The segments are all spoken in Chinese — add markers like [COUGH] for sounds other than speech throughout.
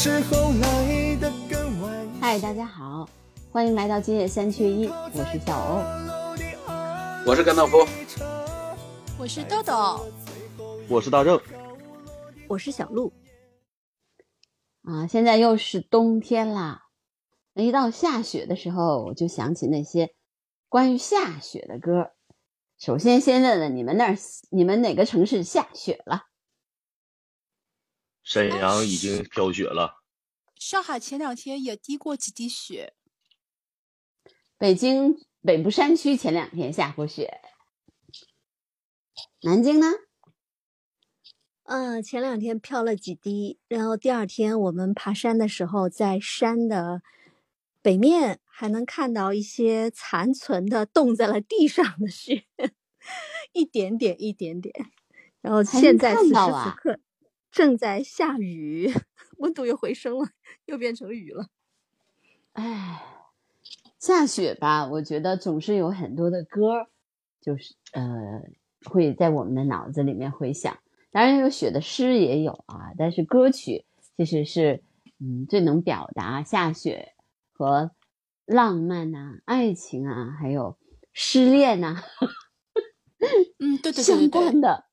时候来的更晚。嗨，大家好，欢迎来到今夜三缺一，我是小欧，我是甘道夫，我是豆豆，我是大正，我是小鹿。啊，现在又是冬天啦，一到下雪的时候，我就想起那些关于下雪的歌。首先，先问问你们那儿，你们哪个城市下雪了？沈阳已经飘雪了，上海前两天也滴过几滴雪。北京北部山区前两天下过雪。南京呢？嗯，前两天飘了几滴，然后第二天我们爬山的时候，在山的北面还能看到一些残存的冻在了地上的雪，[LAUGHS] 一点点，一点点。然后现在此时此刻。正在下雨，[LAUGHS] 温度又回升了，又变成雨了。哎，下雪吧，我觉得总是有很多的歌，就是呃，会在我们的脑子里面回响。当然，有雪的诗也有啊，但是歌曲其实是嗯最能表达下雪和浪漫呐、爱情啊，还有失恋呐，嗯，对对对相关的，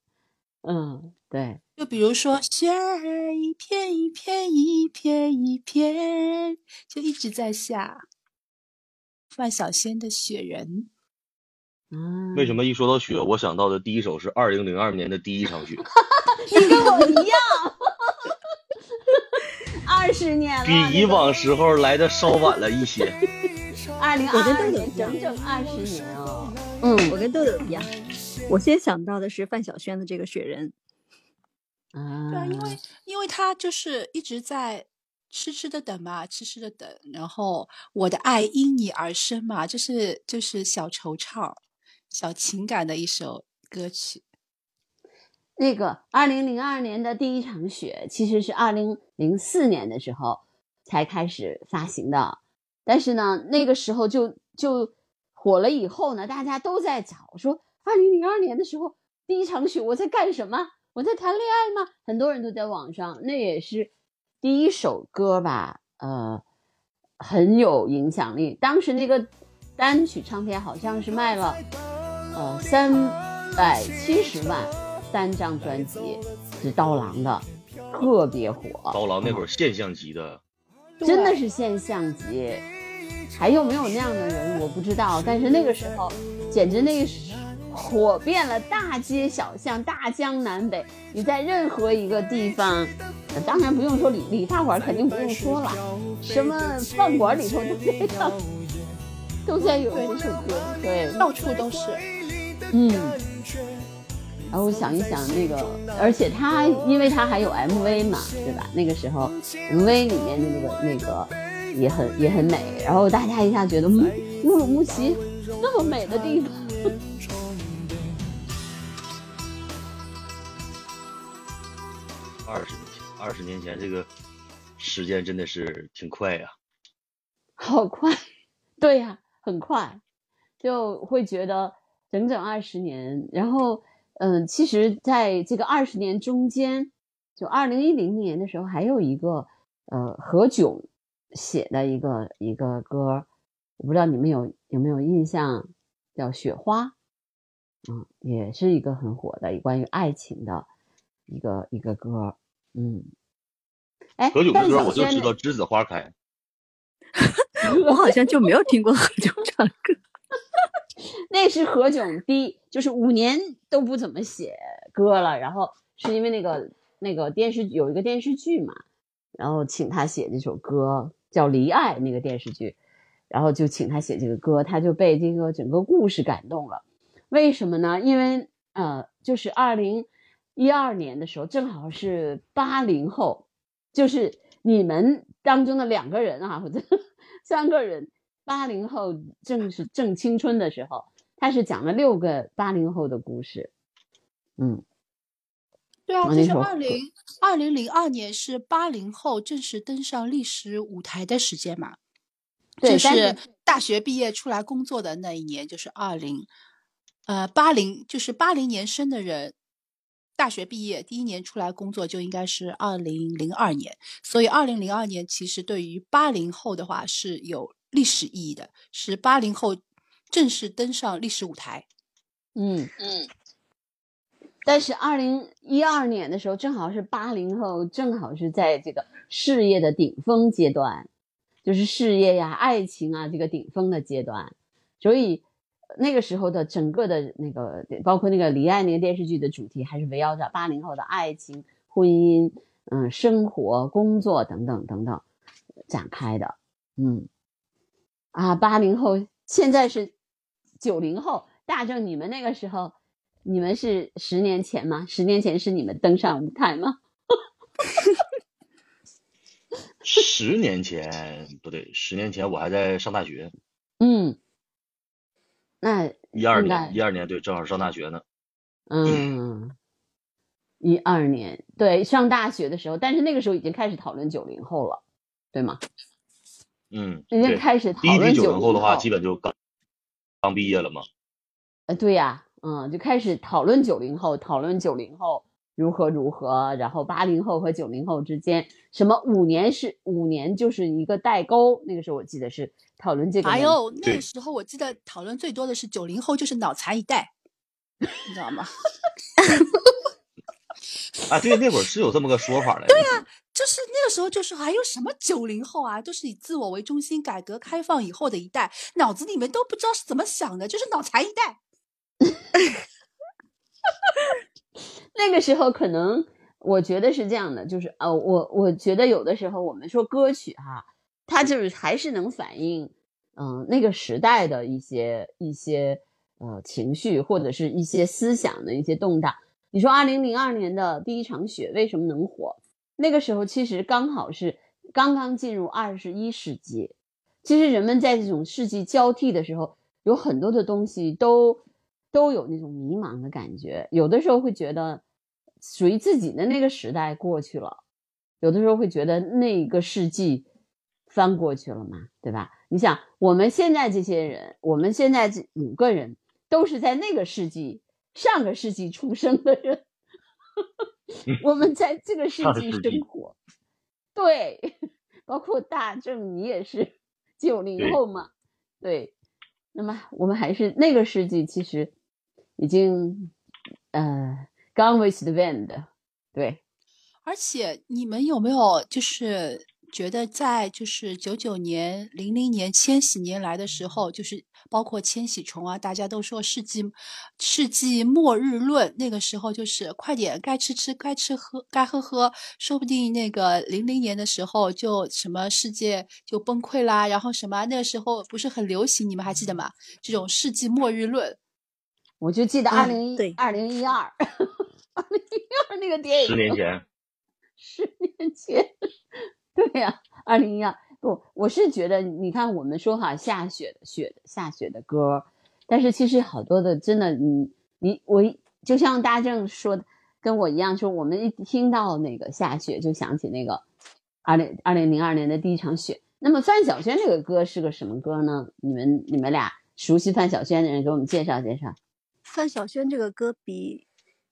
嗯，对。就比如说，雪儿一片一片一片一片，就一直在下。范晓萱的《雪人》。嗯，为什么一说到雪，我想到的第一首是二零零二年的第一场雪。[LAUGHS] 你跟我一样，[LAUGHS] 二十年了，比以往时候来的稍晚了一些。[LAUGHS] 二零二二年，整整二十年哦。嗯，我跟豆豆一样，我先想到的是范晓萱的这个《雪人》。对啊，因为因为他就是一直在痴痴的等嘛，痴痴的等，然后我的爱因你而生嘛，就是就是小惆怅、小情感的一首歌曲。那个二零零二年的第一场雪，其实是二零零四年的时候才开始发行的，但是呢，那个时候就就火了以后呢，大家都在找说，二零零二年的时候第一场雪我在干什么？我在谈恋爱吗？很多人都在网上，那也是第一首歌吧，呃，很有影响力。当时那个单曲唱片好像是卖了呃三百七十万，单张专辑是刀郎的，特别火。刀郎那会儿现象级的，[LAUGHS] 真的是现象级。还有没有那样的人我不知道，但是那个时候简直那个。火遍了大街小巷、大江南北。你在任何一个地方，当然不用说理理发馆，肯定不用说了。什么饭馆里头都在唱，[LAUGHS] 都在有这首歌，对，到处都是。嗯。然后想一想那个，而且他，因为他还有 MV 嘛，对吧？那个时候 MV 里面的那个那个也很也很美。然后大家一下觉得，嗯，乌鲁木齐那么美的地方。十年前，这个时间真的是挺快呀，[LAUGHS] 好快，对呀，很快，就会觉得整整二十年。然后，嗯，其实在这个二十年中间，就二零一零年的时候，还有一个呃何炅写的一个一个歌，我不知道你们有有没有印象，叫《雪花》，嗯，也是一个很火的关于爱情的。一个一个歌，嗯，何炅的歌我就知道《栀子花开》，[LAUGHS] 我好像就没有听过何炅唱歌。[LAUGHS] 那是何炅第，就是五年都不怎么写歌了，然后是因为那个那个电视有一个电视剧嘛，然后请他写这首歌叫《离爱》那个电视剧，然后就请他写这个歌，他就被这个整个故事感动了。为什么呢？因为呃，就是二零。一二年的时候，正好是八零后，就是你们当中的两个人啊，或者 [LAUGHS] 三个人，八零后正是正青春的时候，他是讲了六个八零后的故事，嗯，对啊，就是二零二零零二年是八零后正式登上历史舞台的时间嘛，就是大学毕业出来工作的那一年，就是二零，呃，八零就是八零年生的人。大学毕业第一年出来工作就应该是二零零二年，所以二零零二年其实对于八零后的话是有历史意义的，是八零后正式登上历史舞台。嗯嗯。但是二零一二年的时候，正好是八零后，正好是在这个事业的顶峰阶段，就是事业呀、爱情啊这个顶峰的阶段，所以。那个时候的整个的那个，包括那个李安那个电视剧的主题，还是围绕着八零后的爱情、婚姻、嗯，生活、工作等等等等展开的。嗯，啊，八零后现在是九零后，大正，你们那个时候，你们是十年前吗？十年前是你们登上舞台吗？[LAUGHS] 十年前不对，十年前我还在上大学。嗯。那一二年，一二年对，正好上大学呢。嗯，一二年对上大学的时候，但是那个时候已经开始讨论九零后了，对吗？嗯，已经开始讨论九零后的话，基本就刚刚毕业了嘛。呃，对呀，嗯，就开始讨论九零后，讨论九零后。如何如何？然后八零后和九零后之间，什么五年是五年就是一个代沟。那个时候我记得是讨论这个。还有那个时候我记得讨论最多的是九零后就是脑残一代，你知道吗？[LAUGHS] 啊，对，那会儿是有这么个说法的。对呀，就是那个时候就是还有什么九零后啊，都是以自我为中心，改革开放以后的一代，脑子里面都不知道是怎么想的，就是脑残一代。[LAUGHS] 那个时候可能我觉得是这样的，就是呃，我我觉得有的时候我们说歌曲哈，它就是还是能反映嗯那个时代的一些一些呃情绪或者是一些思想的一些动荡。你说二零零二年的第一场雪为什么能火？那个时候其实刚好是刚刚进入二十一世纪，其实人们在这种世纪交替的时候，有很多的东西都。都有那种迷茫的感觉，有的时候会觉得属于自己的那个时代过去了，有的时候会觉得那个世纪翻过去了嘛，对吧？你想，我们现在这些人，我们现在这五个人都是在那个世纪、上个世纪出生的人，我们在这个 [LAUGHS] 世纪生活，对，[LAUGHS] 包括大正，你也是九零后嘛，对，那么我们还是那个世纪，其实。已经，呃，gone with the wind，对。而且你们有没有就是觉得在就是九九年、零零年、千禧年来的时候，就是包括千禧虫啊，大家都说世纪世纪末日论，那个时候就是快点该吃吃该吃喝该喝喝，说不定那个零零年的时候就什么世界就崩溃啦，然后什么那个时候不是很流行，你们还记得吗？这种世纪末日论。我就记得二零一二零一二，二零一二那个电影，十年前，十年前，对呀，二零一二不，我是觉得你看我们说哈下雪的雪下雪的歌，但是其实好多的真的你你我就像大正说的，跟我一样说，我们一听到那个下雪就想起那个二零二零零二年的第一场雪。那么范晓萱这个歌是个什么歌呢？你们你们俩熟悉范晓萱的人给我们介绍介绍。范晓萱这个歌比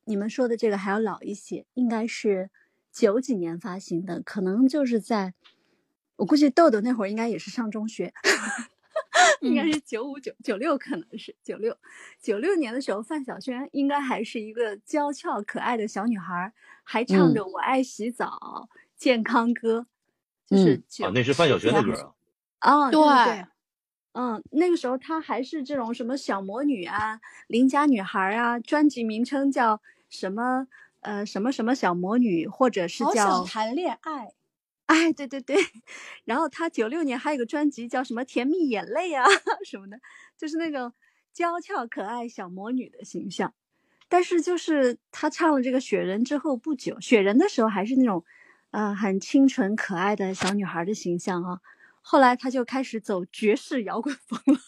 你们说的这个还要老一些，应该是九几年发行的，可能就是在我估计豆豆那会儿应该也是上中学，[LAUGHS] 应该是九五九九六，可能是九六九六年的时候，范晓萱应该还是一个娇俏可爱的小女孩，还唱着《我爱洗澡》健康歌，就是啊，那是范晓萱的歌啊，对。嗯，那个时候她还是这种什么小魔女啊、邻家女孩啊，专辑名称叫什么呃什么什么小魔女，或者是叫谈恋爱，[LAUGHS] 哎，对对对。[LAUGHS] 然后她九六年还有个专辑叫什么甜蜜眼泪啊 [LAUGHS] 什么的，就是那种娇俏可爱小魔女的形象。但是就是她唱了这个雪人之后不久，雪人的时候还是那种呃很清纯可爱的小女孩的形象啊。后来他就开始走爵士摇滚风了，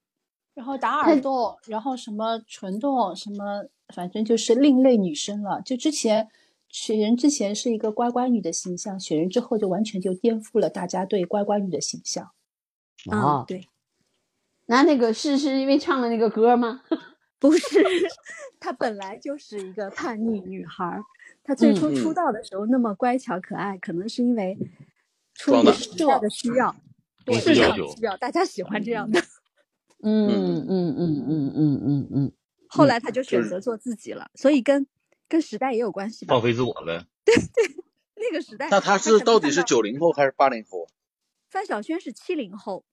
[LAUGHS] 然后打耳洞，然后什么唇洞，什么反正就是另类女生了。就之前雪人之前是一个乖乖女的形象，雪人之后就完全就颠覆了大家对乖乖女的形象。啊，对。那那个是是因为唱了那个歌吗？[LAUGHS] 不是，[LAUGHS] 她本来就是一个叛逆女孩。她最初嗯出道的时候那么乖巧可爱，可能是因为出于时代的需要，对市场需要，大家喜欢这样的。[LAUGHS] 嗯嗯嗯嗯嗯嗯嗯，后来他就就是选择做自己了，所以跟跟时代也有关系吧放。飞自我呗。[LAUGHS] 对对那个时代，那他是到底是九零后还是八零后啊？范晓萱是七零后，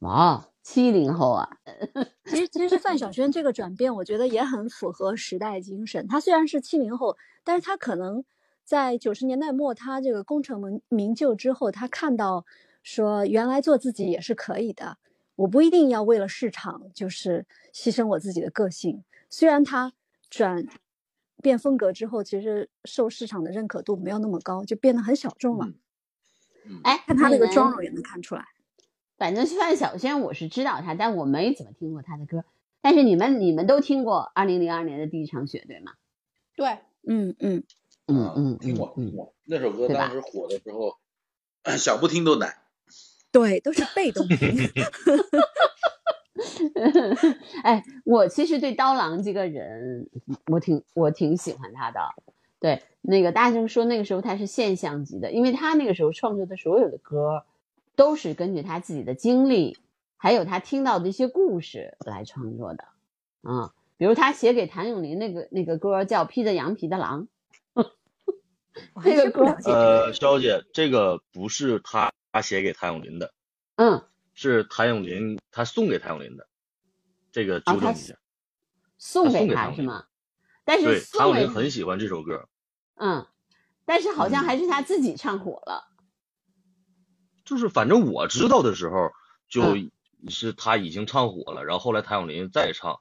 哇，七零后啊，[LAUGHS] 其实其实范晓萱这个转变，我觉得也很符合时代精神。她虽然是七零后，但是她可能在九十年代末，他这个功成名名就之后，他看到说原来做自己也是可以的，我不一定要为了市场就是牺牲我自己的个性。虽然他转变风格之后，其实受市场的认可度没有那么高，就变得很小众了。哎，看他那个妆容也能看出来。反正范晓萱我是知道她，但我没怎么听过她的歌。但是你们你们都听过二零零二年的第一场雪，对吗？对，嗯嗯，嗯嗯听过听嗯，过，那首歌当时火的时候，想不听都难。对，都是被动听。[LAUGHS] 哎，我其实对刀郎这个人，我挺我挺喜欢他的。对，那个大家说那个时候他是现象级的，因为他那个时候创作的所有的歌，都是根据他自己的经历，还有他听到的一些故事来创作的。啊、比如他写给谭咏麟那个那个歌叫《披着羊皮的狼》，这个歌是不了解呃，肖姐，这个不是他他写给谭咏麟的，嗯，是谭咏麟他送给谭咏麟的，这个纠正一下。送给他是吗？但是对，谭咏麟很喜欢这首歌，嗯，但是好像嗯还是他自己唱火了。就是反正我知道的时候，就嗯是他已经唱火了，然后后来谭咏麟再唱，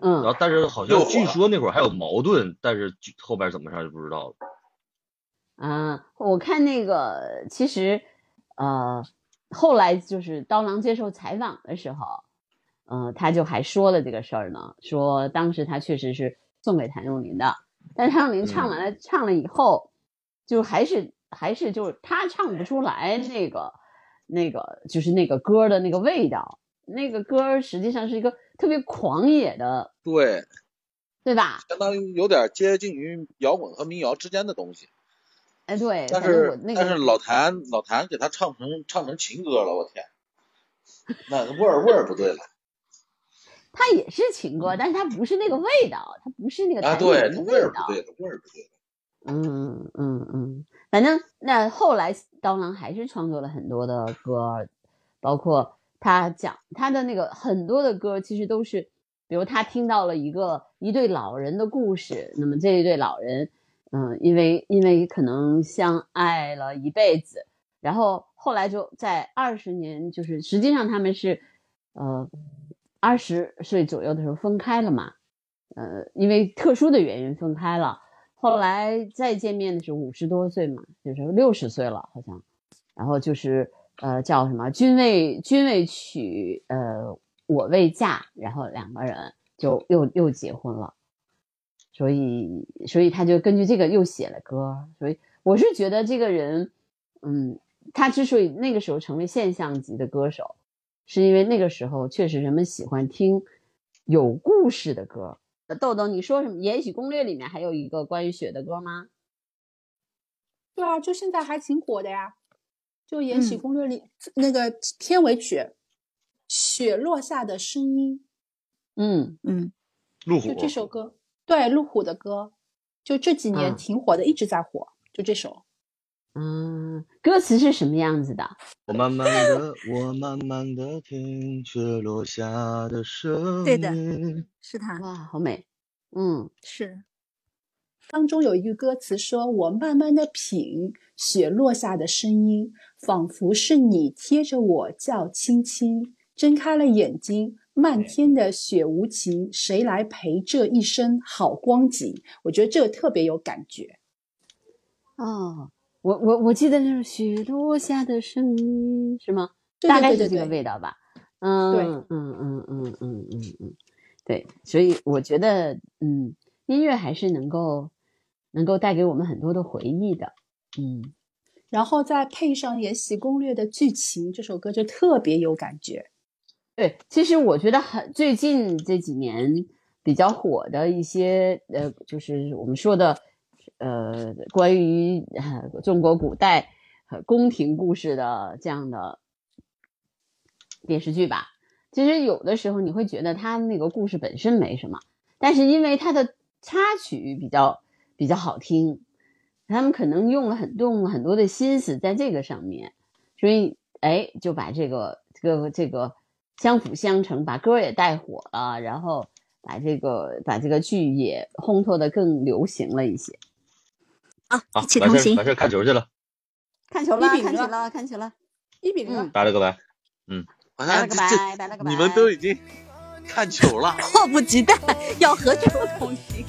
嗯然后但是好像据说那会儿还有矛盾，但是后边怎么上就不知道了。啊，我看那个其实，呃，后来就是刀郎接受采访的时候，呃，他就还说了这个事儿呢，说当时他确实是送给谭咏麟的，但是谭咏麟唱完了、唱了以后，就还是还是就是他唱不出来那个那个就是那个歌的那个味道，那个歌实际上是一个特别狂野的，对，对吧？相当于有点接近于摇滚和民谣之间的东西。哎，对，但是那个但是老谭老谭给他唱成唱成情歌了，我天，那味儿味儿不对了它也是情歌，但是它不是那个味道，它不是那个啊！对，味儿不。对了，味儿不对了。嗯嗯嗯，反正那后来刀郎还是创作了很多的歌，包括他讲他的那个很多的歌，其实都是，比如他听到了一个一对老人的故事，那么这一对老人，嗯，因为因为可能相爱了一辈子，然后后来就在二十年，就是实际上他们是，呃，二十岁左右的时候分开了嘛，呃，因为特殊的原因分开了。后来再见面的时候五十多岁嘛，就是六十岁了好像，然后就是呃叫什么君为君为娶，呃我为嫁，然后两个人就又又结婚了，所以所以他就根据这个又写了歌，所以我是觉得这个人，嗯，他之所以那个时候成为现象级的歌手，是因为那个时候确实人们喜欢听有故事的歌。豆豆，你说什么？《延禧攻略》里面还有一个关于雪的歌吗？对啊，就现在还挺火的呀。就《延禧嗯攻略》里、那个片尾曲《雪落下的声音嗯，嗯，路》，虎就这首歌，对，路虎的歌，就这几年啊挺火的，一直在火。就这首，嗯，歌词是什么样子的？我慢慢的，我慢慢的听雪落下的声音。对的是他，哇，好美。嗯是当中有一句歌词说：“我慢慢的品雪落下的声音，仿佛是你贴着我叫亲亲。睁开了眼睛，漫天的雪无情，谁来陪这一生好光景？”我觉得这个特别有感觉。哦，我我我记得那是雪落下的声音，是吗？对大概是这个味道吧。嗯，对嗯嗯嗯嗯嗯嗯嗯，对，所以我觉得，嗯，音乐还是能够能够带给我们很多的回忆的。嗯然后再配上《延禧攻略》的剧情，这首歌就特别有感觉。对，其实我觉得很最近这几年比较火的一些呃，就是我们说的呃，关于、呃、中国古代宫廷故事的这样的电视剧吧。其实有的时候你会觉得它那个故事本身没什么，但是因为它的插曲比较比较好听，他们可能用了很动了很多的心思在这个上面，所以哎就把这个这个这个相辅相成，把歌也带火了，然后把这个把这个剧也烘托的更流行了一些。啊，好一起，同行完事儿完。事儿看球去了，[LAUGHS] 看球了，看球了，看球了，一比零拜了个拜。嗯拜了个拜，拜了个拜。你们都已经看球了。迫不及待要和球同行。